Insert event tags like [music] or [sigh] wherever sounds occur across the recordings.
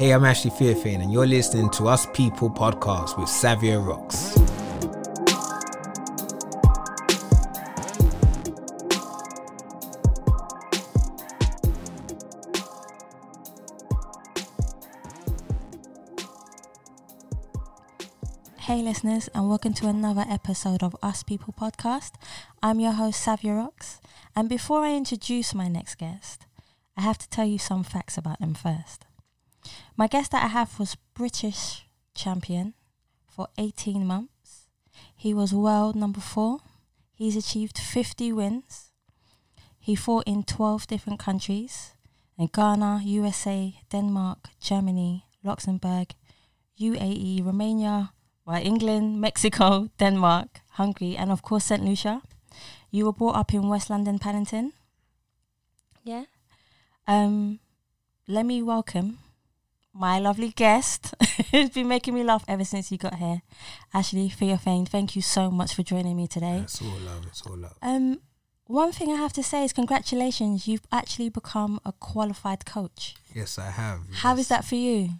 Hey, I'm Ashley Theophane, and you're listening to Us People podcast with Savia Rocks. Hey, listeners, and welcome to another episode of Us People podcast. I'm your host, Savia Rocks, and before I introduce my next guest, I have to tell you some facts about them first. My guest that I have was British champion for 18 months. He was world number four. He's achieved 50 wins. He fought in 12 different countries in Ghana, USA, Denmark, Germany, Luxembourg, UAE, Romania, well, England, [laughs] Mexico, Denmark, Hungary, and of course St. Lucia. You were brought up in West London, Paddington. Yeah. Um, let me welcome my lovely guest [laughs] who's been making me laugh ever since you got here. Ashley Theophane, thank you so much for joining me today. It's all love, it's all love. Um, one thing I have to say is congratulations, you've actually become a qualified coach. Yes, I have. How yes. is that for you?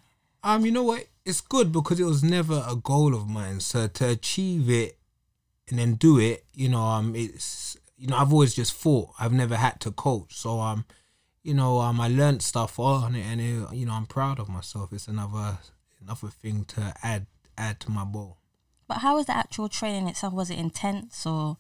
Um, you know what? It's good because it was never a goal of mine. So to achieve it and then do it, you know, um, it's you know, I've always just thought I've never had to coach. So um, you know, um, I learned stuff on it, and it, you know, I'm proud of myself. It's another another thing to add add to my bowl. But how was the actual training itself? Was it intense or?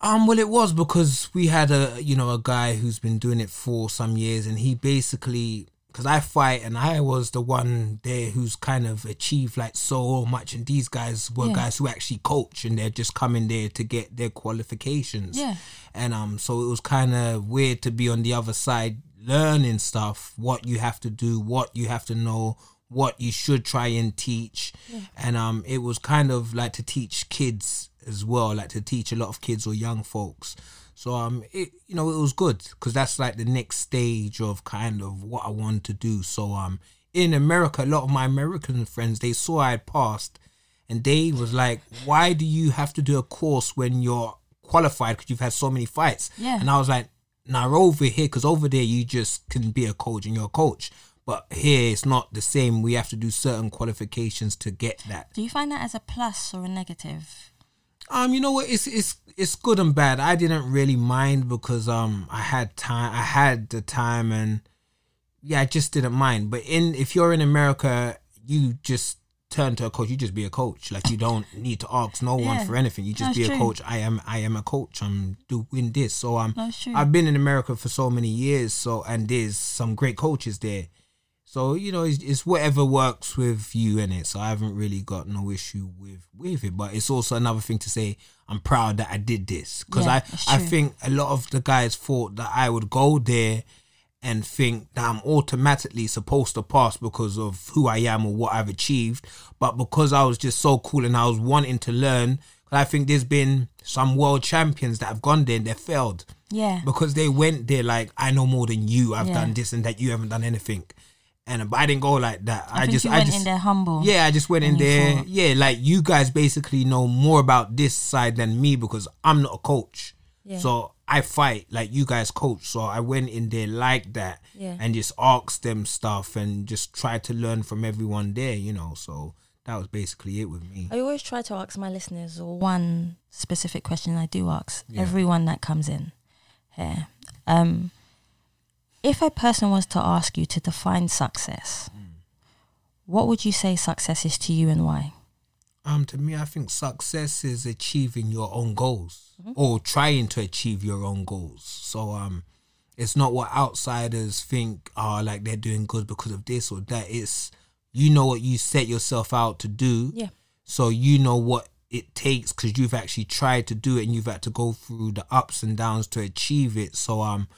Um, well, it was because we had a you know a guy who's been doing it for some years, and he basically because I fight and I was the one there who's kind of achieved like so much, and these guys were Yeah. guys who actually coach, and they're just coming there to get their qualifications. Yeah. and um, so it was kind of weird to be on the other side learning stuff, what you have to do, what you have to know, what you should try and teach, and um, it was kind of like to teach kids as well, like to teach a lot of kids or young folks. So um, it you know it was good because that's like the next stage of kind of what I wanted to do. So um, in America, a lot of my American friends they saw I had passed, and they was like, "Why do you have to do a course when you're qualified? Because you've had so many fights." Yeah. And I was like, "Nah, over here, because over there you just can be a coach and you're a coach." But here it's not the same. We have to do certain qualifications to get that. Do you find that as a plus or a negative? Um, you know what? It's it's it's good and bad. I didn't really mind because um I had time. I had the time, and yeah, I just didn't mind. But in if you're in America, you just turn to a coach. You just be a coach. Like you don't need to ask no one Yeah, for anything. You just be a coach. I am I am a coach. I'm doing this. So um, That's true. I've been in America for so many years. So and there's some great coaches there. So you know, it's, it's whatever works with you in it. So I haven't really got no issue with with it. But it's also another thing to say I'm proud that I did this because Yeah, I I think a lot of the guys thought that I would go there and think that I'm automatically supposed to pass because of who I am or what I've achieved. But because I was just so cool and I was wanting to learn, I think there's been some world champions that have gone there and they failed Yeah. because they went there like I know more than you. I've Yeah. done this and that. You haven't done anything. And but I didn't go like that. I, I, just I went just in there humble. yeah, I just went in there. fought. Yeah, like you guys basically know more about this side than me because I'm not a coach. Yeah. So I fight like you guys coach. So I went in there like that Yeah. and just asked them stuff and just tried to learn from everyone there, you know. So that was basically it with me. I always try to ask my listeners one specific question I do ask Yeah. everyone that comes in here. Um, if a person was to ask you to define success, Hmm. what would you say success is to you and why? Um, to me, I think success is achieving your own goals or trying to achieve your own goals. So, um, it's not what outsiders think are like they're doing good because of this or that. It's you know what you set yourself out to do. Yeah. So you know what it takes because you've actually tried to do it and you've had to go through the ups and downs to achieve it. So um,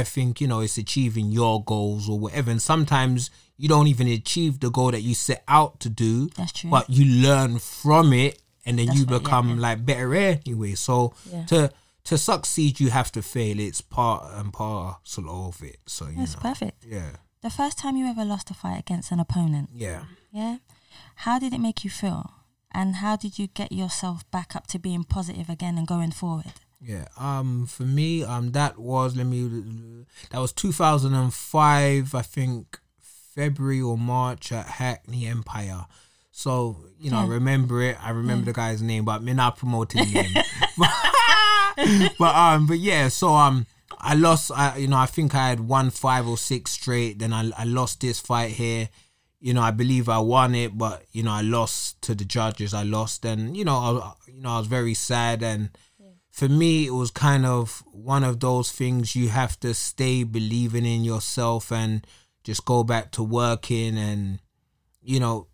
I think you know it's achieving your goals or whatever. And sometimes you don't even achieve the goal that you set out to do. That's true. But you learn from it and then That's you become yeah. like better anyway. So Yeah. to to succeed, you have to fail. It's part and parcel of it. So you That's know, perfect. yeah, The first time you ever lost a fight against an opponent, yeah. yeah, how did it make you feel? And how did you get yourself back up to being positive again and going forward? Yeah. Um. For me, um, that was let me. That was 2005. I think February or March at Hackney Empire. So you know, I remember it. I remember the guy's name, but me not promoting [laughs] him. [laughs] but um, but yeah. So um, I lost. I you know, I think I had won five or six straight. Then I I lost this fight here. You know, I believe I won it, but you know, I lost to the judges. I lost, and you know, I, you know, I was very sad. And for me, it was kind of one of those things you have to stay believing in yourself and just go back to working. And you know,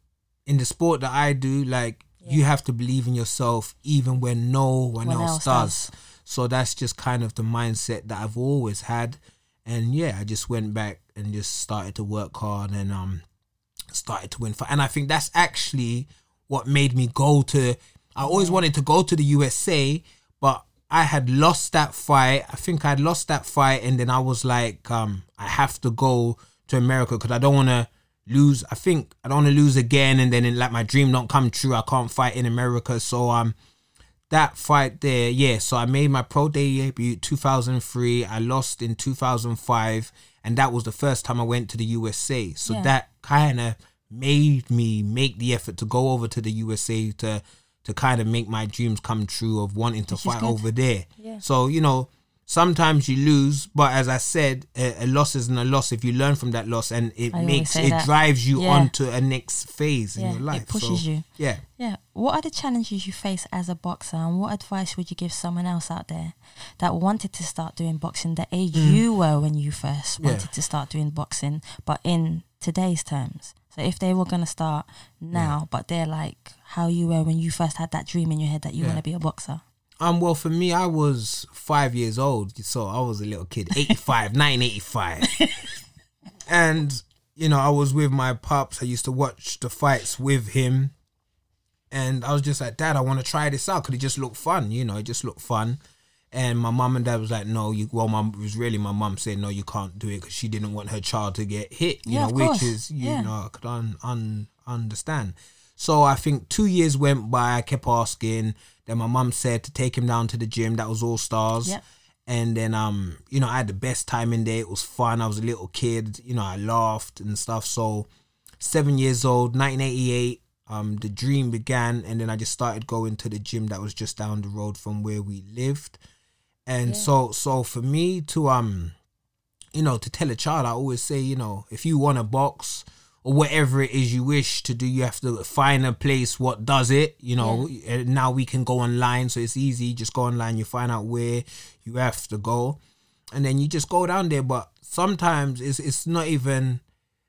in the sport that I do, like you have to believe in yourself even when no one When else, else does. So that's just kind of the mindset that I've always had. And yeah, I just went back and just started to work hard and um started to win fight. And I think that's actually what made me go to I always wanted to go to the USA, but I had lost that fight. I think I had lost that fight and then I was like, um, I have to go to America because I don't wanna lose I think I don't wanna lose again and then it, like my dream don't come true. I can't fight in America. So um that fight there, yeah. So I made my pro debut 2003. I lost in 2005, and that was the first time I went to the USA. So Yeah. that kind of made me make the effort to go over to the USA to to kind of make my dreams come true of wanting to Which fight over there. Yeah. So you know, sometimes you lose, but as I said, a, a loss isn't a loss if you learn from that loss, and it I makes it that. drives you Yeah. on to a next phase Yeah, in your life. it pushes So, you. Yeah. Yeah. What are the challenges you face as a boxer, and what advice would you give someone else out there that wanted to start doing boxing the age you were when you first Mm. Wanted to start doing boxing, but in today's terms? So if they were gonna start now, but they're like how you were when you first had that dream in your head that you Yeah. want to be a boxer. Um, well, for me, I was five years old, so I was a little kid, [laughs] 85, 1985. And, you know, I was with my pops. I used to watch the fights with him. And I was just like, Dad, I want to try this out because it just looked fun, you know, it just looked fun. And my mum and dad was like, no, you, well, mum, it was really my mum saying, no, you can't do it because she didn't want her child to get hit, you Yeah, know, which is, you Yeah. know, I could un, un, understand. So I think two years went by. I kept asking. Then my mum said to take him down to the gym. That was all stars. Yep. And then um, you know, I had the best time in there. It was fun. I was a little kid. You know, I laughed and stuff. So seven years old, 1988. Um, the dream began, and then I just started going to the gym that was just down the road from where we lived. And so, so for me to um, you know, to tell a child, I always say, you know, if you want to box or whatever it is you wish to do, you have to find a place what does it. You know, and eh, now we can go online, so it's easy. Just go online, you find out where you have to go, and then you just go down there. But sometimes it's it's not even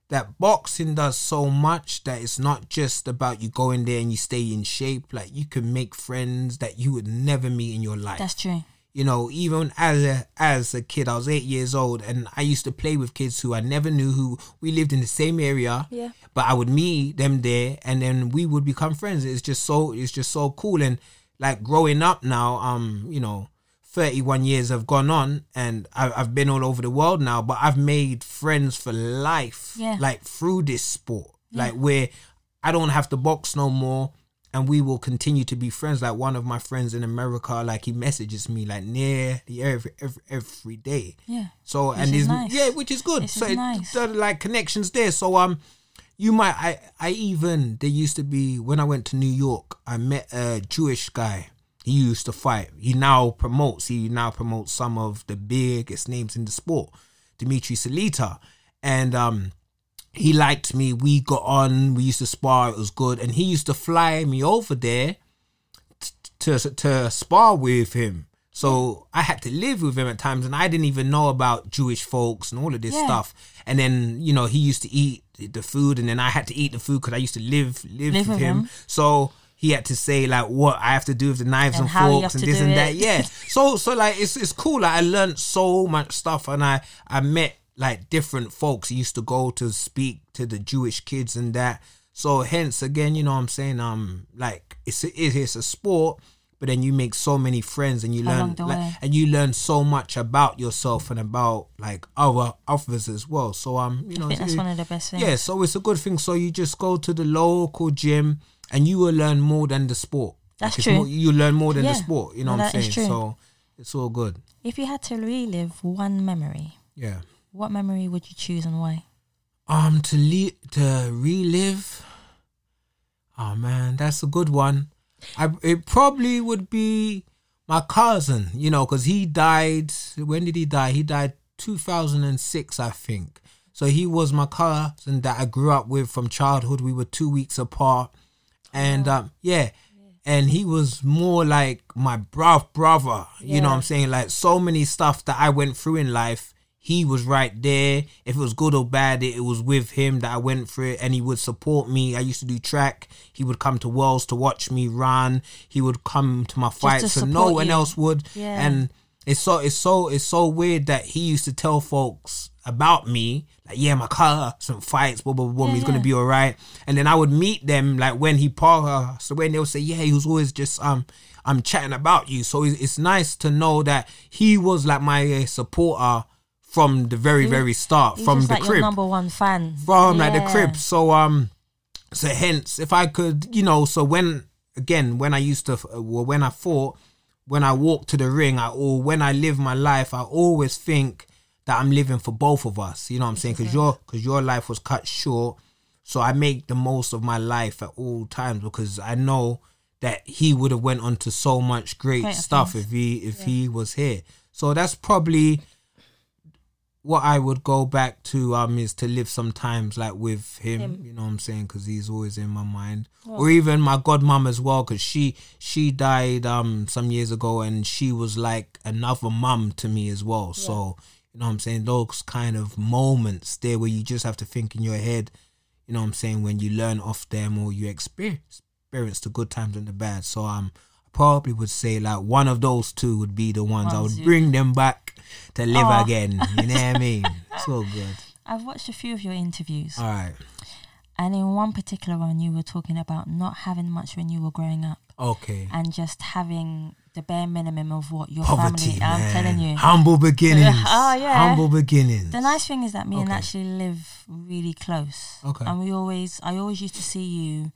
that boxing does so much that it's not just about you going there and you stay in shape. Like you can make friends that you would never meet in your life That's true. You know, even as a as a kid, I was eight years old, and I used to play with kids who I never knew who we lived in the same area. Yeah. But I would meet them there, and then we would become friends. It's just so it's just so cool, and like growing up now, um, you know, thirty one years have gone on, and I, I've been all over the world now, but I've made friends for life, Yeah. like through this sport, like where I don't have to box no more and we will continue to be friends. Like one of my friends in America, like he messages me like near the every every every day. Yeah. So and is nice. yeah, which is good. This so is it- nice. are, like connections there. So um, you might I I even there used to be when I went to New York, I met a Jewish guy. He used to fight. He now promotes. He now promotes some of the biggest names in the sport, Dimitri Salita, and um he liked me. We got on. We used to spar. It was good. And he used to fly me over there t- to to spar with him. So I had to live with him at times, and I didn't even know about Jewish folks and all of this Yeah. stuff. And then you know he used to eat the food, and then I had to eat the food because I used to live live, Live with, with him. him. So he had to say like what I have to do with the knives And and, forks and this and it. that. Yeah. So so like it's it's cool. Like I learned so much stuff, and I I met like different folks. Used to go to speak to the Jewish kids and that. So hence again, you know, what I'm saying um like it's a, it is a sport, but then you make so many friends and you learn like, and you learn so much about yourself and about like other others as well. So um you know I think that's it- one of the best things. yeah, so it's a good thing. So you just go to the local gym and you will learn more than the sport. That's it's true. More, you learn more than Yeah. the sport. You know No, what I'm saying? So it's all good. If you had to relive one memory, Yeah. What memory would you choose and why? Um, to le- to relive. Oh man, that's a good one. I it probably would be my cousin, you know, because he died. When did he die? He died two thousand and six, I think. So he was my cousin that I grew up with from childhood. We were two weeks apart, and um, yeah, and he was more like my bro brother. You know what I'm saying? Like so many stuff that I went through in life he was right there. If it was good or bad, it, it was with him that I went through it, and he would support me. I used to do track. He would come to Worlds to watch me run. He would come to my fights, and no one you. else would. Yeah. And it's so it's so it's so weird that he used to tell folks about me, like, yeah, my car, some fights, blah blah blah. Yeah, he's gonna be all right. And then I would meet them like when he passed. So when they'll say, yeah, he was always just um. I'm chatting about you, so it's, it's nice to know that he was like my uh, supporter from the very very start, from the like your crib number one fan. from like the crib. So um, so hence, if I could, you know, so when again when I used to, well, when I fought, when I walk to the ring, I or when I live my life, I always think that I'm living for both of us. You know what I'm saying? Because your because your life was cut short, so I make the most of my life at all times because I know that he would have went on to so much great Greater stuff if he if he was here. So that's probably what I would go back to um is to live sometimes like with him, Him. you know what I'm saying? Because he's always in my mind. Or even my godmom as well because she she died um some years ago and she was like another mum to me as well. So you know what I'm saying? Those kind of moments there where you just have to think in your head you know what I'm saying when you learn off them or you experience experience the good times and the bad. So um probably would say like one of those two would be the ones I would bring them back to live Aw. again you know what I mean [laughs] it's all good I've watched a few of your interviews, all right and in one particular one, you were talking about not having much when you were growing up, okay and just having the bare minimum of what your poverty family. man I'm telling you. humble beginnings [laughs] Oh, yeah. humble beginnings The nice thing is that me and actually live really close. Okay. And we always, I always used to see you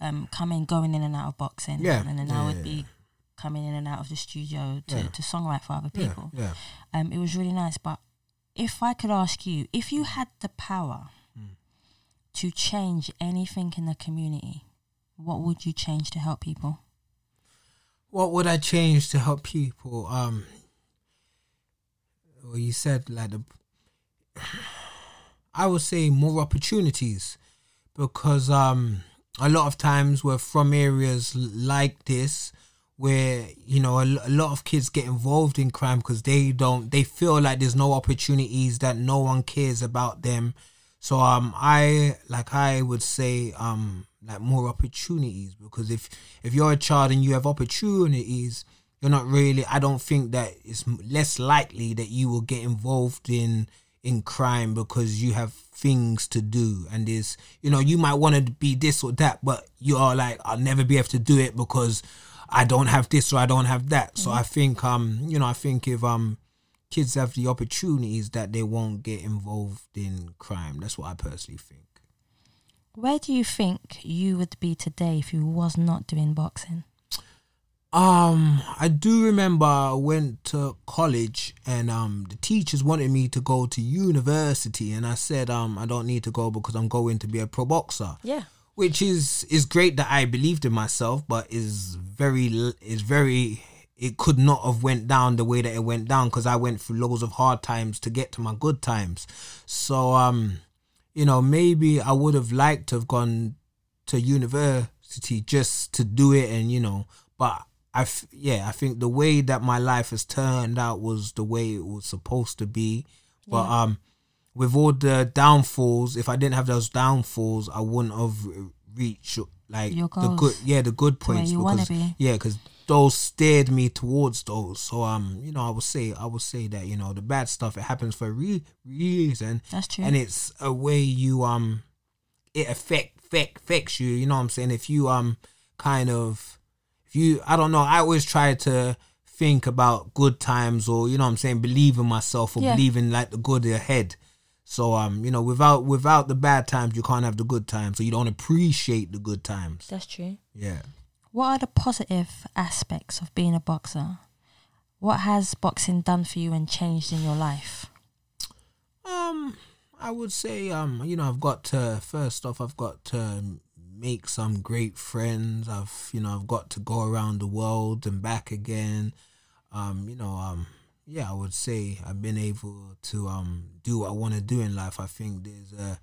um, coming, going in and out of boxing. Yeah. And then Yeah, I would yeah, be coming in and out of the studio to, to songwrite for other people. yeah. Um, it was really nice. But if I could ask you, if you had the power Hmm. to change anything in the community, what would you change to help people? what would I change to help people? Um, well, you said like the, [sighs] I would say more opportunities, because um, a lot of times we're from areas like this where you know a, a lot of kids get involved in crime because they don't they feel like there's no opportunities that no one cares about them. So um i like i would say um like more opportunities because if if you're a child and you have opportunities you're not really i don't think that it's less likely that you will get involved in in crime because you have things to do and there's you know you might want to be this or that but you are like i'll never be able to do it because i don't have this or i don't have that. So i think um you know i think if um kids have the opportunities that they won't get involved in crime. That's what i personally think. Where do you think you would be today if you was not doing boxing? Um, I do remember I went to college and um the teachers wanted me to go to university and I said um I don't need to go because I'm going to be a pro boxer. Yeah. Which is is great that I believed in myself, but is very is very it could not have went down the way that it went down because I went through loads of hard times to get to my good times. So um you know maybe I would have liked to have gone to university just to do it and you know but I f- yeah I think the way that my life has turned out was the way it was supposed to be. But um with all the downfalls if I didn't have those downfalls I wouldn't have reached like the good yeah the good points because be. yeah because those steered me towards those. So um you know I would say I would say that you know the bad stuff it happens for a re- reason. That's true. and it's a way you um it affect affect affects you you know what i'm saying? If you um kind of if you i don't know i always try to think about good times or you know what i'm saying believe in myself or Yeah. believe in like the good ahead so um you know without without the bad times you can't have the good times so you don't appreciate the good times That's true. yeah What are the positive aspects of being a boxer? What has boxing done for you and changed in your life? Um, I would say, um, you know, I've got to first off, I've got to make some great friends. I've, you know, I've got to go around the world and back again. Um, you know, um, yeah, I would say I've been able to um do what I want to do in life. I think there's a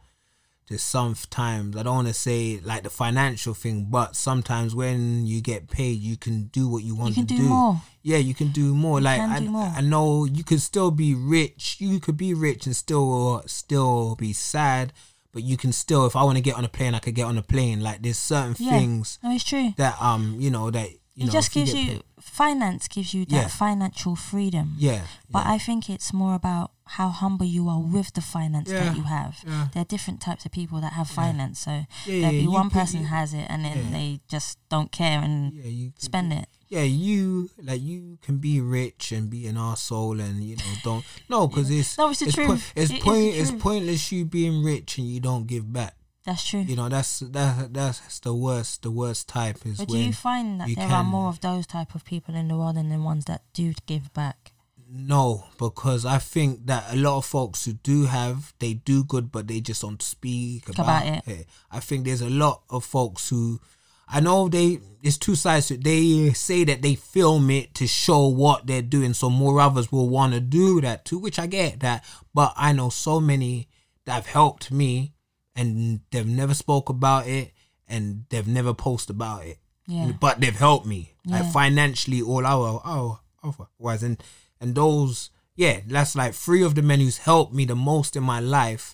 there's sometimes I don't want to say like the financial thing, but sometimes when you get paid, you can do what you want You can to do more. Yeah, you can do more. like can I, do more. I know you could still be rich. You could be rich and still still be sad, but you can still. If I want to get on a plane, I could get on a plane. Like there's certain Yeah. things No, it's true. that um you know that you it know just if you gives you finance gives you that Yeah. financial freedom. yeah. But yeah. I think it's more about how humble you are with the finance Yeah, that you have. yeah. There are different types of people that have finance. So there'll be one could- person has it and then they just don't care and yeah, you could- spend it. yeah, you like you can be rich and be an arsehole and you know don't no because it's No, it's the it's, truth. it's It point it's pointless you being rich and you don't give back. That's true. You know that's that that's the worst the worst type is But do you find that you there are more of those type of people in the world than the ones that do give back? no because I think that a lot of folks who do have they do good but they just don't speak about, About it. it. I think there's a lot of folks who I know they it's two sides to it. They say that they film it to show what they're doing, so more others will want to do that too, which I get that. But I know so many that have helped me, and they've never spoke about it, and they've never posted about it. Yeah. But they've helped me, Yeah. like financially, all our our otherwise, and and those yeah, that's like three of the men who's helped me the most in my life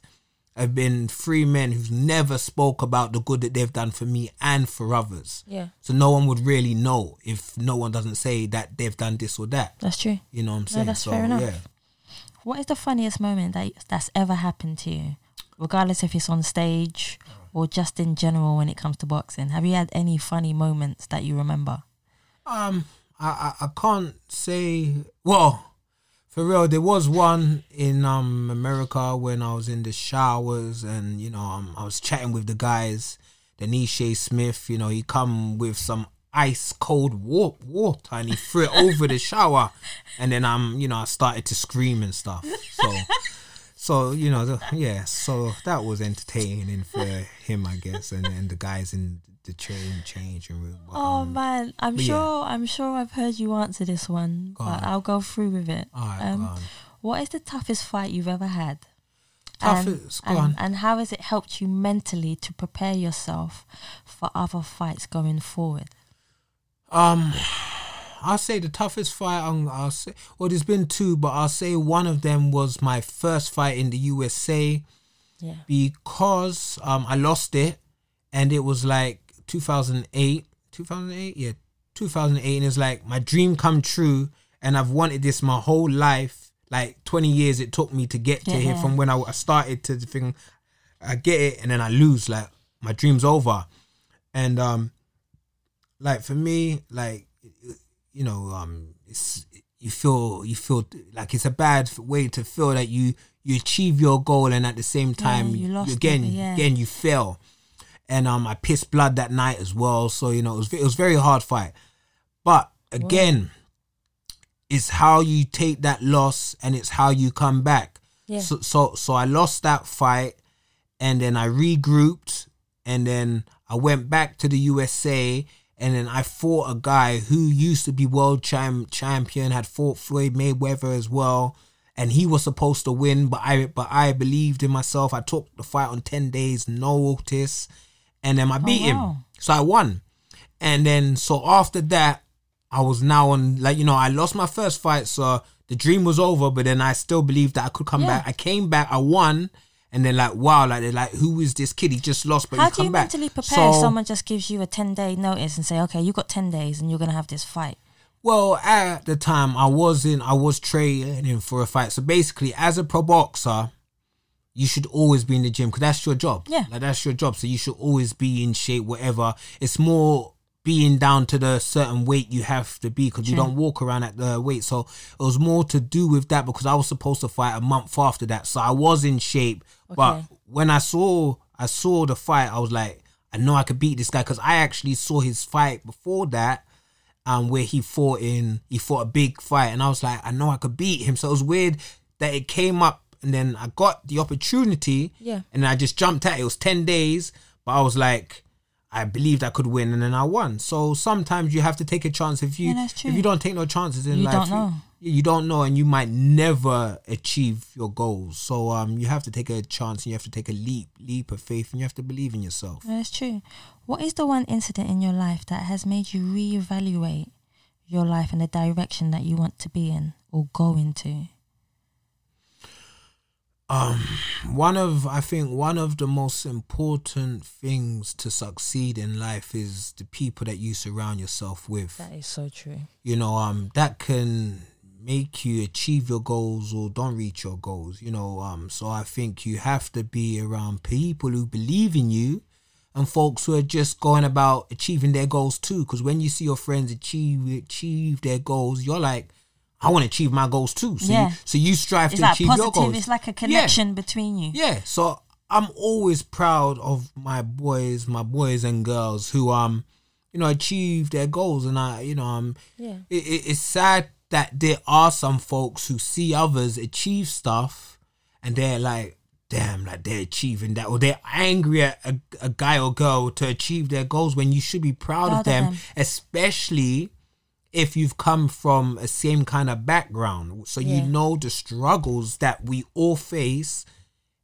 have been three men who've never spoke about the good that they've done for me and for others. Yeah. So no one would really know if no one doesn't say that they've done this or that. That's true. You know what I'm saying? No, that's so fair enough. yeah. What is the funniest moment that that's ever happened to you, regardless if it's on stage or just in general when it comes to boxing? Have you had any funny moments that you remember? Um, I, I I can't say. Well, for real, there was one in um America when I was in the showers, and you know, um, I was chatting with the guys. Denisha Smith, you know, he come with some ice cold wa- water and he threw it over the shower, [laughs] and then um, you know, I started to scream and stuff. So. So you know, the, [laughs] yeah. So that was entertaining for him, I guess, and and the guys in the train changing room. But, Oh um, man, I'm but yeah. sure I'm sure I've heard you answer this one, Go but on. I'll go through with it. right, Um, go on. What is the toughest fight you've ever had? Toughest- go and, on. and how has it helped you mentally to prepare yourself for other fights going forward? Um, I'll say the toughest fight. um, I'll say, well, there's been two, but I'll say one of them was my first fight in the USA Yeah. because um I lost it, and it was like 2008, 2008, yeah, 2008, and it's like my dream come true, and I've wanted this my whole life. Like 20 years it took me to get to Yeah, here from when I, I started to the thing. I get it, and then I lose. Like my dream's over, and um, like for me, like you know, um, it's you feel you feel like it's a bad way to feel that you you achieve your goal and at the same time you lost it, again but yeah. again you fail, and um, I pissed blood that night as well. So you know, it was it was very hard fight, but again, it's how you take that loss and it's how you come back. Yeah. So so so I lost that fight, and then I regrouped, and then I went back to the USA, and then I fought a guy who used to be world champ champion, had fought Floyd Mayweather as well, and he was supposed to win, but I but I believed in myself. I took the fight on ten days notice, and then I oh, beat wow. him, so I won. And then so after that, I was now on like you know I lost my first fight, so the dream was over. But then I still believed that I could come Yeah. back. I came back, I won, and then like wow, like they're like who is this kid? He just lost, but How do come you back. mentally prepare if So- someone just gives you a 10 day notice and say, okay, you got 10 days and you're going to have this fight? Well, at the time, I was in, I was training for a fight. So basically, as a pro boxer, you should always be in the gym because that's your job. Yeah. like that's your job. So you should always be in shape, whatever. It's more being down to the certain weight you have to be because you don't walk around at the weight. So it was more to do with that because I was supposed to fight a month after that. So I was in shape, but when I saw, I saw the fight, I was like, I know I could beat this guy because I actually saw his fight before that um, where he fought in, he fought a big fight, and I was like, I know I could beat him. So it was weird that it came up, and then I got the opportunity, Yeah. and I just jumped at it. It was ten days, but I was like, I believed I could win, and then I won. So sometimes you have to take a chance. If you Yeah, if you don't take no chances in You life, don't you- know. you don't know and you might never achieve your goals so um you have to take a chance and you have to take a leap leap of faith and you have to believe in yourself No, That's true. What is the one incident in your life that has made you reevaluate your life and the direction that you want to be in or go into? Um one of i think one of the most important things to succeed in life is the people that you surround yourself with That is so true. you know um that can make you achieve your goals or don't reach your goals you know um so i think you have to be around people who believe in you and folks who are just going about achieving their goals too because when you see your friends achieve achieve their goals you're like i want to achieve my goals too so, Yeah. you, so you strive It's to like achieve your positive. goals It's like a connection between you. yeah, so I'm always proud of my boys, my boys and girls who um, you know, achieve their goals, and I, you know, um, Yeah. it, it, it's sad that there are some folks who see others achieve stuff, and they're like, damn, like they're achieving that, or they're angry at a, a guy or girl to achieve their goals when you should be proud, Proud of of them, them. especially if you've come from a same kind of background so you know the struggles that we all face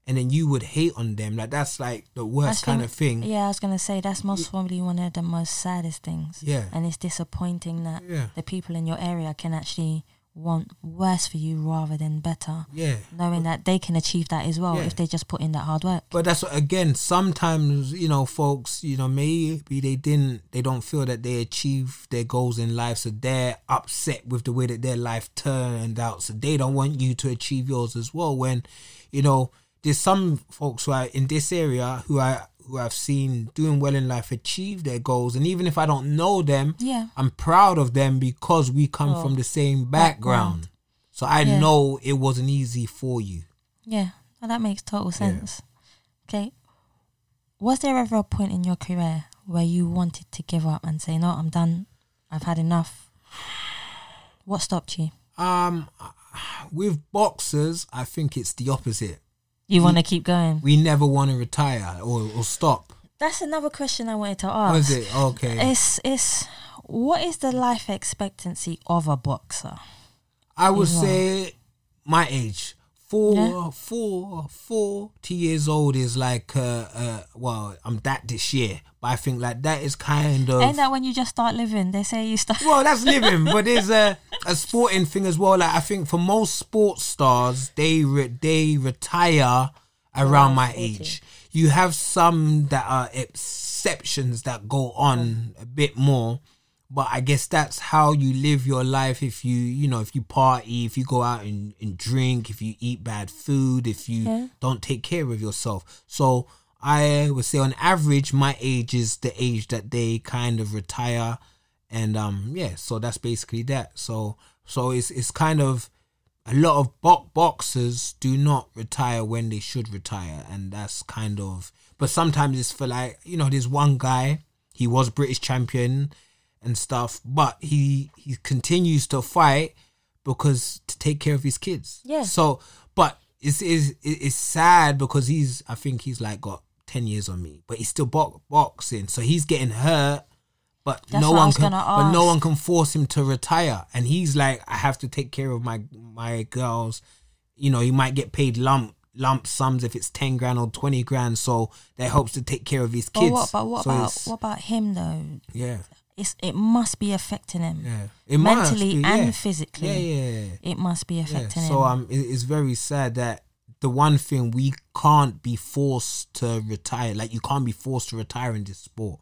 and then you would hate on them like that's like the worst I kind of thing Yeah, I was gonna say that's most probably one of the most saddest things. Yeah. and it's disappointing that Yeah. the people in your area can actually want worse for you rather than better, yeah knowing that they can achieve that as well Yeah. if they just put in that hard work. but that's what, again sometimes you know folks you know maybe they didn't they don't feel that they achieve their goals in life so they're upset with the way that their life turned out so they don't want you to achieve yours as well when you know there's some folks who are in this area who I who I've seen doing well in life achieve their goals and even if I don't know them Yeah. I'm proud of them because we come Oh, from the same background. So I Yeah. know it wasn't easy for you. Yeah, well, that makes total sense. Okay. Was there ever a point in your career where you wanted to give up and say, no, I'm done, I've had enough? What stopped you? Um, with boxers, I think it's the opposite. You want to keep going? We never want to retire or, or stop. That's another question I wanted to oh, ask. is it? Okay. It's, it's, what is the life expectancy of a boxer? I would say my age. Four, Yeah. four, forty years old is like, uh, uh, well, I'm that this year, but I think like that is kind of. Ain't that when you just start living? They say you start. Well, that's [laughs] living, but there's a a sporting thing as well. Like I think for most sports stars, they re- they retire around my 40. age. You have some that are exceptions that go on a bit more, but I guess that's how you live your life. If you you know if you party, if you go out and, and drink, if you eat bad food, if you Yeah. don't take care of yourself. So I would say on average, my age is the age that they kind of retire and um yeah so that's basically that so so it's it's kind of a lot of bo- boxers do not retire when they should retire and that's kind of but sometimes it's for like you know there's one guy he was british champion and stuff but he he continues to fight because to take care of his kids. Yeah. so but it's it's it's sad because he's i think he's like got 10 years on me but he's still bo- boxing. So he's getting hurt but That's no one can but no one can force him to retire. And he's like i have to take care of my my girls. You know he might get paid lump lump sums if it's 10 grand or 20 grand so that helps to take care of his But kids. what, but what So about what about him though? yeah It's it must be affecting him yeah it must mentally be, and yeah. physically. yeah yeah, yeah. It must be affecting so him. So um, it, it's very sad that the one thing we can't be forced to retire, like you can't be forced to retire in this sport,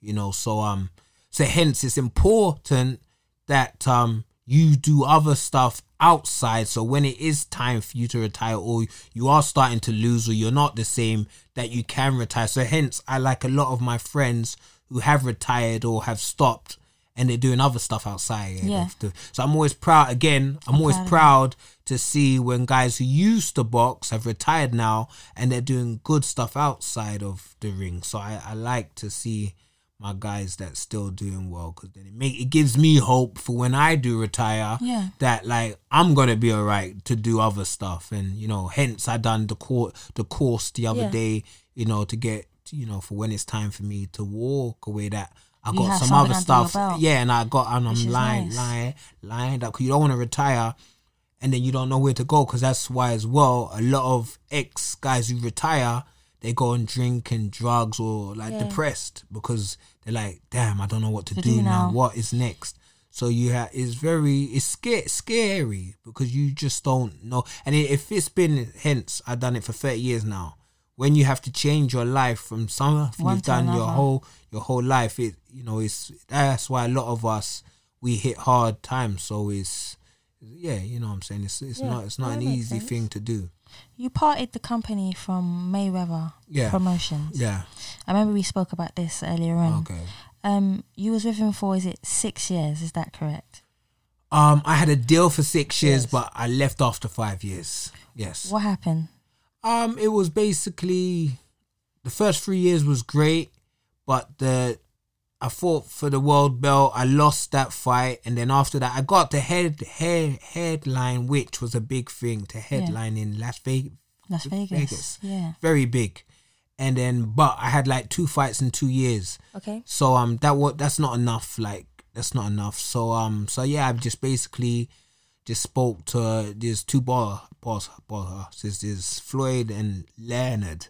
you know. So um, so hence it's important that um you do other stuff outside. So when it is time for you to retire, or you are starting to lose, or you're not the same, that you can retire. So hence, I like a lot of my friends who have retired or have stopped and they're doing other stuff outside. Yeah. of the- So I'm always proud. Again, I'm, always proud proud to see when guys who used to box have retired now and they're doing good stuff outside of the ring. So I, I like to see my guys that's still doing well because then it make it gives me hope for when I do retire Yeah. that like I'm gonna be alright to do other stuff and you know hence I done the course the course the other Yeah. day you know to get you know for when it's time for me to walk away that I got some other stuff yeah and I got and I'm lying nice. lying lying up 'cause you don't want to retire and then you don't know where to go because that's why as well a lot of ex guys who retire they go and drink and drugs or like Yeah. depressed because they're like damn i don't know what to, To do, do now. now. what is next so you have it's very it's scary scary because you just don't know and if it's been hence i've done it for 30 years now when you have to change your life from something One you've done your whole your whole life it you know it's that's why a lot of us we hit hard times so it's yeah you know what i'm saying it's, it's Yeah, not it's not an easy sense. thing to do You parted the company from Mayweather yeah Promotions. yeah I remember we spoke about this earlier on. okay Um, you was with him for is it six years? Is that correct? um i had a deal for six years Yes. but i left after five years yes What happened? Um it was basically the first three years was great but the I fought for the world belt. I lost that fight, and then after that, I got the head head headline, which was a big thing to headline in Las Vegas, Las Vegas. Vegas. Yeah. very big. And then, but I had like two fights in two years, Okay. so um, that what that's not enough. Like that's not enough. So um, so yeah, I've just basically just spoke to there's two ball boss boss there's, there's Floyd and Leonard.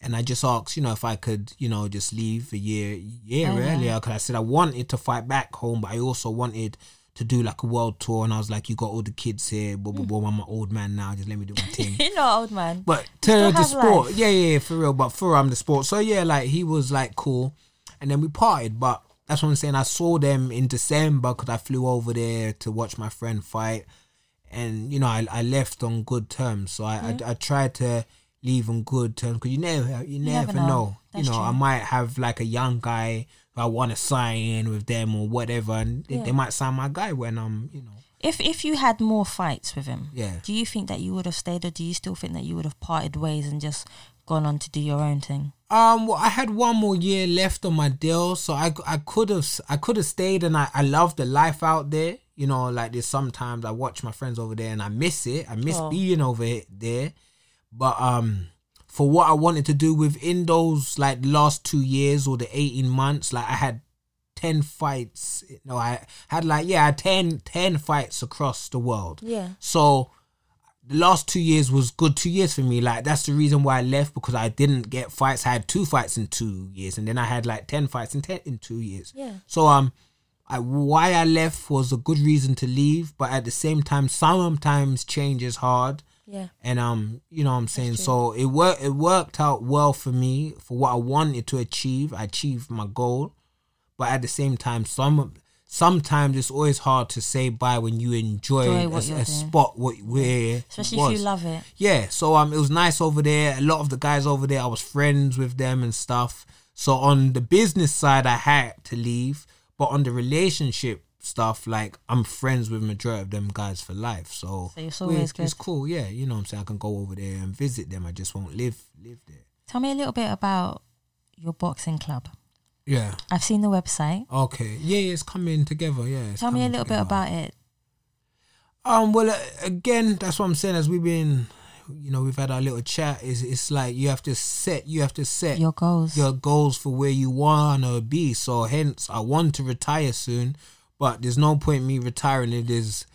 And I just asked, you know, if I could, you know, just leave a year, year Oh, yeah. earlier. Because I said I wanted to fight back home, but I also wanted to do like a world tour. And I was like, you got all the kids here, blah blah blah. I'm an old man now. Just let me do my thing. [laughs] You're not old man. But still to the sport, life. yeah, yeah, yeah, for real. But for I'm the sport, so yeah, like he was like cool, and then we parted. But that's what I'm saying. I saw them in December because I flew over there to watch my friend fight, and you know I, I left on good terms. So I I, I tried to leave on good terms because you never you never, never know. know. You know I might have like a young guy who I want to sign with them or whatever, and they, Yeah. they might sign my guy when I'm you know If if you had more fights with him, yeah. do you think that you would have stayed, or do you still think that you would have parted ways and just gone on to do your own thing? Um, well, I had one more year left on my deal, so I, I could have I could have stayed, and I, I love the life out there. You know, like there's sometimes I watch my friends over there, and I miss it. I miss Oh. being over it- there, but um, for what I wanted to do within those like last two years or the eighteen months, like I had ten fights. No, I had like yeah, I had 10, 10 fights across the world. Yeah. So the last two years was good two years for me. Like that's the reason why I left because I didn't get fights. I had two fights in two years, and then I had like ten fights in ten in two years. Yeah. So um, I, why I left was a good reason to leave, but at the same time, sometimes change is hard. Yeah. And um, you know what I'm saying. So it worked. It worked out well for me for what I wanted to achieve. I achieved my goal, but at the same time, some sometimes it's always hard to say bye when you enjoy, Enjoy a, a spot what where Especially if you love it. Yeah, so um, it was nice over there. A lot of the guys over there, I was friends with them and stuff. So on the business side, I had to leave, but on the relationship stuff, like I'm friends with majority of them guys for life. So, So it's it's cool. Yeah, you know what I'm saying. I can go over there and visit them. I just won't live live there. Tell me a little bit about your boxing club. Yeah. I've seen the website. Okay. Yeah, yeah, it's coming together. Yeah. Tell me a little bit about it. Um. Well, uh, again, that's what I'm saying. As we've been, you know, we've had our little chat. Is it's like you have to set. You have to set Your goals. your goals for where you wanna be. So hence, I want to retire soon, but there's no point me retiring if there's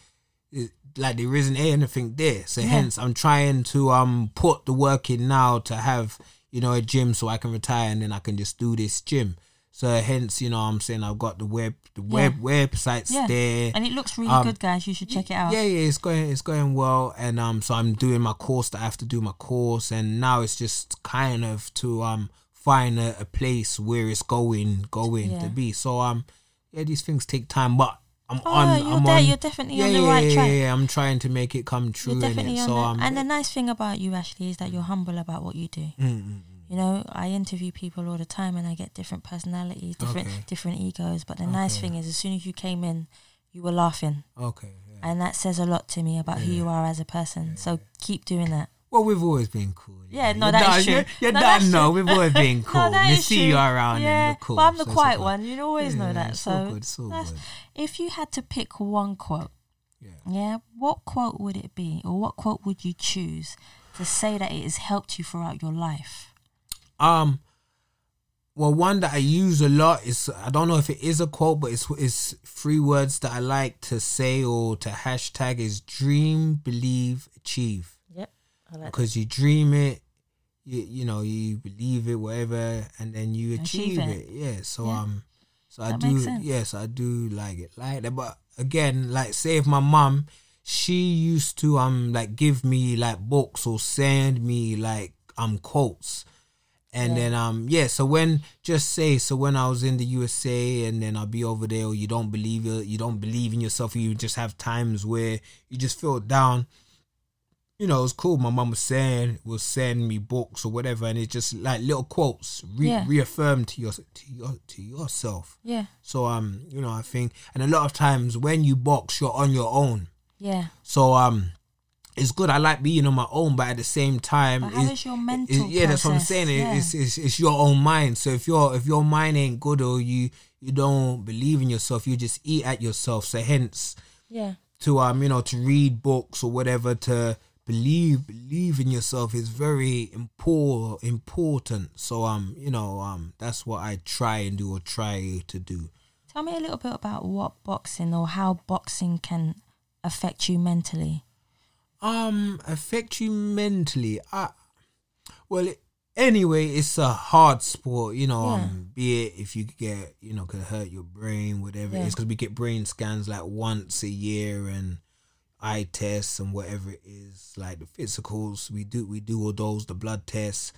it- like there isn't anything there. So Yeah. hence, I'm trying to um put the work in now to have you know a gym so I can retire and then I can just do this gym. So hence, you know, I'm saying I've got the web the web websites Yeah. there. and it looks really Um, good, guys. You should check it out. Yeah, yeah, it's going it's going well, and um, so I'm doing my course that I have to do my course, and now it's just kind of to um find a, a place where it's going going Yeah. to be. So um, yeah, these things take time, but I'm Oh, on. you're I'm there. on, You're definitely yeah, on the yeah, right yeah, track. Yeah, yeah, I'm trying to make it come true. You're definitely on so um, and the nice thing about you, Ashley, is that you're humble about what you do. mm, mm, You know, I interview people all the time, and I get different personalities, different Okay. different egos. But the nice thing is, as soon as you came in, you were laughing, okay. Yeah. and that says a lot to me about who you are as a person. So keep doing that. Well, we've always been cool. Yeah, no, that is true. You're, you're No, done. that's No, we've always been [laughs] cool. that we see true. you around yeah, and cool. But I'm the so quiet all one. You always know that. so good, that's- good. if you had to pick one quote, Yeah. yeah, what quote would it be, or what quote would you choose to say that it has helped you throughout your life? Um, well, one that I use a lot is I don't know if it is a quote, but it's it's three words that I like to say or to hashtag is dream, believe, achieve. Yep, like Because you dream it, you you know you believe it, whatever, and then you Achieve achieve, it. it. Yeah. So Yeah. um, so I do. makes sense. Yes, I do like it like that. But again, like say if my mum, she used to um like give me like books or send me like um quotes. And Yeah. then um yeah, so when just say so when I was in the USA and then I'll be over there or you don't believe it, you don't believe in yourself, you just have times where you just feel down. You know, it was cool. My mum was saying will send me books or whatever, and it's just like little quotes re- Yeah. reaffirm to your to your to yourself. Yeah, So um, you know, I think, and a lot of times when you box, you're on your own. yeah. So um, it's good. I like being on my own, but at the same time, it's- is your it- mental? yeah, that's what I'm saying. Yeah. It's, it's it's your own mind. So if your if your mind ain't good or you you don't believe in yourself, you just eat at yourself. So hence yeah, to um you know to read books or whatever to believe believe in yourself is very important important. So um you know um that's what I try and do or try to do. Tell me a little bit about what boxing or how boxing can affect you mentally. Um affect you mentally i well it, anyway it's a hard sport you know Yeah. um be it if you get you know could hurt your brain whatever it Yeah. is because we get brain scans like once a year and eye tests and whatever it is like the physicals we do we do all those the blood tests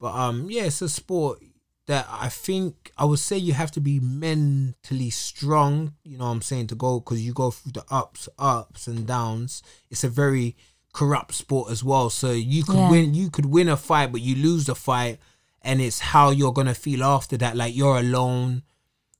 but um yeah it's a sport that I think I would say you have to be mentally strong, you know what I'm saying, to go because you go through the ups, ups and downs. It's a very corrupt sport as well. So you could Yeah. win you could win a fight, but you lose the fight and it's how you're gonna feel after that. Like you're alone.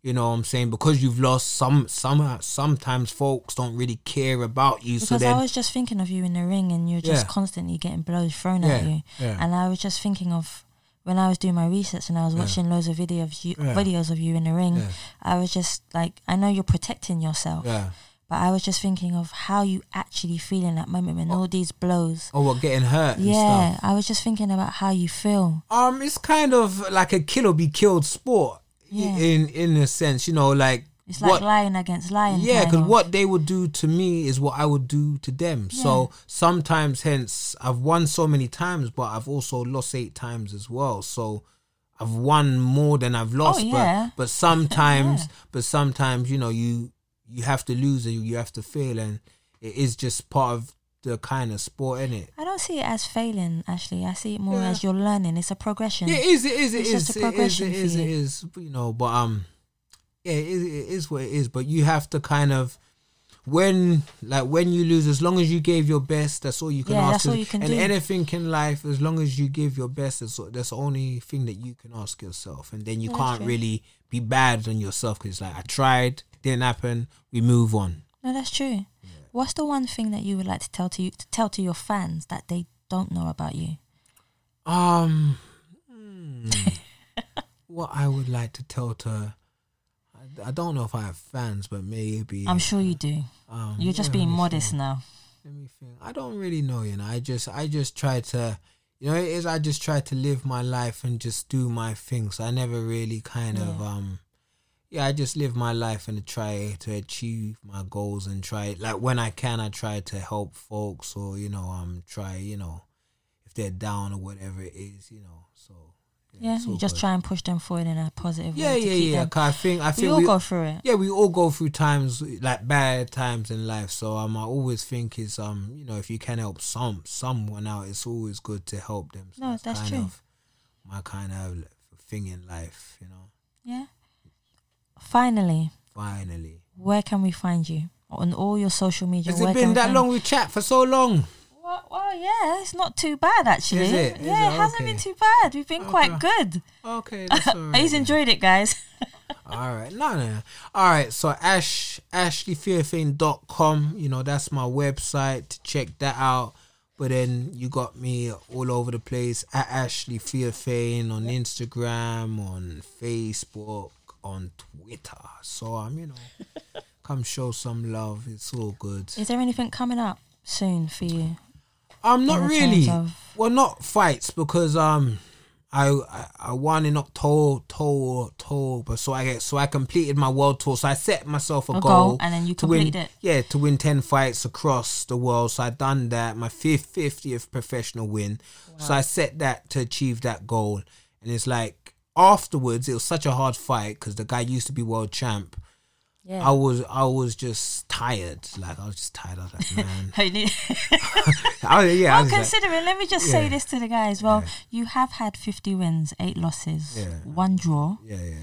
You know what I'm saying? Because you've lost some some sometimes folks don't really care about you. so Because then I was just thinking of you in the ring and you're just Yeah. constantly getting blows thrown at you. yeah. And I was just thinking of when I was doing my research and I was Yeah. watching loads of videos of you, Yeah. videos of you in the ring. Yeah. I was just like, I know you're protecting yourself, Yeah. but I was just thinking of how you actually feel in that moment when all these blows. Oh what getting hurt and Yeah. I was just thinking about how you feel. Um, it's kind of like a kill or be killed sport. In in a sense, you know, like It's like what lion against lion. yeah, because what they would do to me is what I would do to them. So sometimes, hence, I've won so many times, but I've also lost eight times as well. So I've won more than I've lost. Oh, yeah. But but sometimes, [laughs] Yeah. but sometimes, you know, you you have to lose and you have to fail, and it is just part of the kind of sport, isn't it? I don't see it as failing, actually. I see it more Yeah. as you're learning. It's a progression. Yeah, it is. It is. It It's is. just a progression It is. It you. is. You know, but um, yeah, it is, it is what it is. But you have to kind of when like when you lose, as long as you gave your best, that's all you can Yeah, ask. that's all you can and do. anything in life, as long as you give your best, that's that's the only thing that you can ask yourself. And then you Yeah, can't true. really be bad on yourself because like I tried, didn't happen. We move on. No, that's true. What's the one thing that you would like to tell to you to tell to your fans that they don't know about you? Um, hmm, [laughs] what I would like to tell to. I, don't know if I have fans, but maybe I'm sure you do. Um, You're just being modest think. now. Let me think. I don't really know, you know. I just, I just try to, you know, it is. I just try to live my life and just do my things. I never really kind of, um, yeah. I just live my life and try to achieve my goals and try, like when I can, I try to help folks or you know, um, try, you know, if they're down or whatever it is, you know. So Yeah, you just good. try and push them forward in a positive Yeah, way. to yeah, yeah. 'cause I think, I We all we, go through it. yeah, we all go through times like bad times in life. So um, I always think is um, you know, if you can help some someone out, it's always good to help them. So No, that's kind true. My kind of thing in life, you know. Yeah. Finally, Finally, where can we find you on all your social media? has it been that long? We chat for so long. Well, well, yeah, it's not too bad actually. Is it? Is yeah, it? it hasn't Okay. been too bad. We've been quite good. Okay, [laughs] that's all right. He's enjoyed it, guys. [laughs] All right, no, no, no. All right, so Ash AshleyTheophane.com, you know, that's my website. Check that out. But then you got me all over the place at Ashley Theophane on Instagram, on Facebook, on Twitter. So I'm, you know, [laughs] come show some love. It's all good. Is there anything coming up soon for you? Um, not really. Well, not fights because um, I I, I won in October, October. So I get so I completed my world tour. So I set myself a, A goal, goal, and then you to win. completed it. Yeah, to win ten fights across the world. So I done that. My fifth fiftieth professional win. So I set that to achieve that goal, and it's like afterwards it was such a hard fight because the guy used to be world champ. Yeah. I was I was just tired. Like I was just tired. I was like, man. [laughs] I [laughs] I, yeah, I well, was like- considering, let me just say this to the guys. Well, you have had 50 wins, 8 losses, Yeah. 1 draw, yeah, yeah,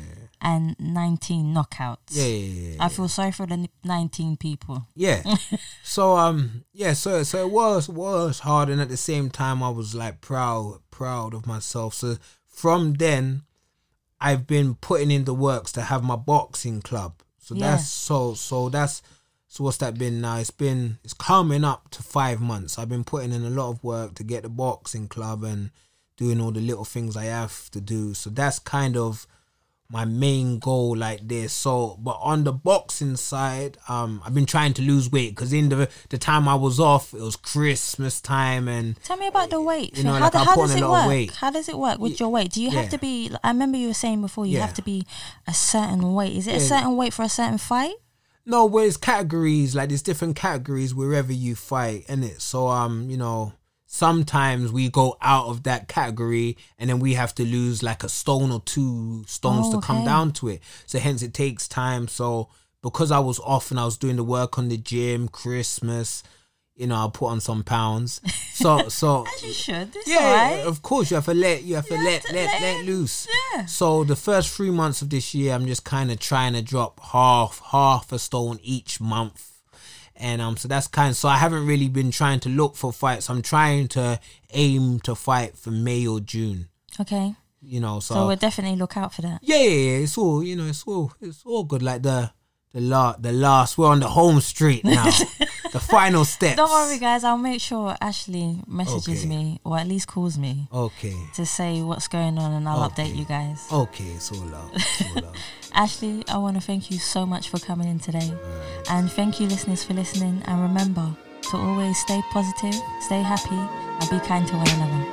and 19 knockouts. yeah, yeah, yeah, yeah. I feel sorry for the 19 people. Yeah. [laughs] so um yeah, so so it was was hard and at the same time I was like proud proud of myself. So from then I've been putting in the works to have my boxing club. So Yeah. that's so so that's so what's that been now? It's been it's coming up to five months. I've been putting in a lot of work to get the boxing club and doing all the little things I have to do. So that's kind of my main goal like this. So, but on the boxing side, um, I've been trying to lose weight because in the the time I was off, it was Christmas time and Tell me about the weight. You know, how like I how does it work? How does it work with your weight? Do you have Yeah. to be? I remember you were saying before you Yeah. have to be a certain weight. Is it a certain weight for a certain fight? no, where's categories like there's different categories wherever you fight, and it. So um, you know, sometimes we go out of that category and then we have to lose like a stone or two stones Oh, to come okay. down to it. So hence it takes time. So because I was off and I was doing the work on the gym, Christmas, you know, I put on some pounds. So [laughs] so As you should. Yeah, of course you have to let you have to You let to let let let loose. yeah. So the first three months of this year, I'm just kind of trying to drop half half a stone each month, and um, so that's kind. Of, so I haven't really been trying to look for fights. I'm trying to aim to fight for May or June. Okay. You know, so, So we'll definitely look out for that. yeah, yeah, yeah, it's all you know. It's all it's all good. Like the the last the last we're on the home street now. [laughs] the final steps. Don't worry, guys. I'll make sure Ashley messages Okay. me or at least calls me Okay. to say what's going on, and I'll Okay. update you guys. Okay, it's all love. It's all [laughs] love. Ashley, I want to thank you so much for coming in today. And thank you, listeners, for listening. And remember to always stay positive, stay happy, and be kind to one another.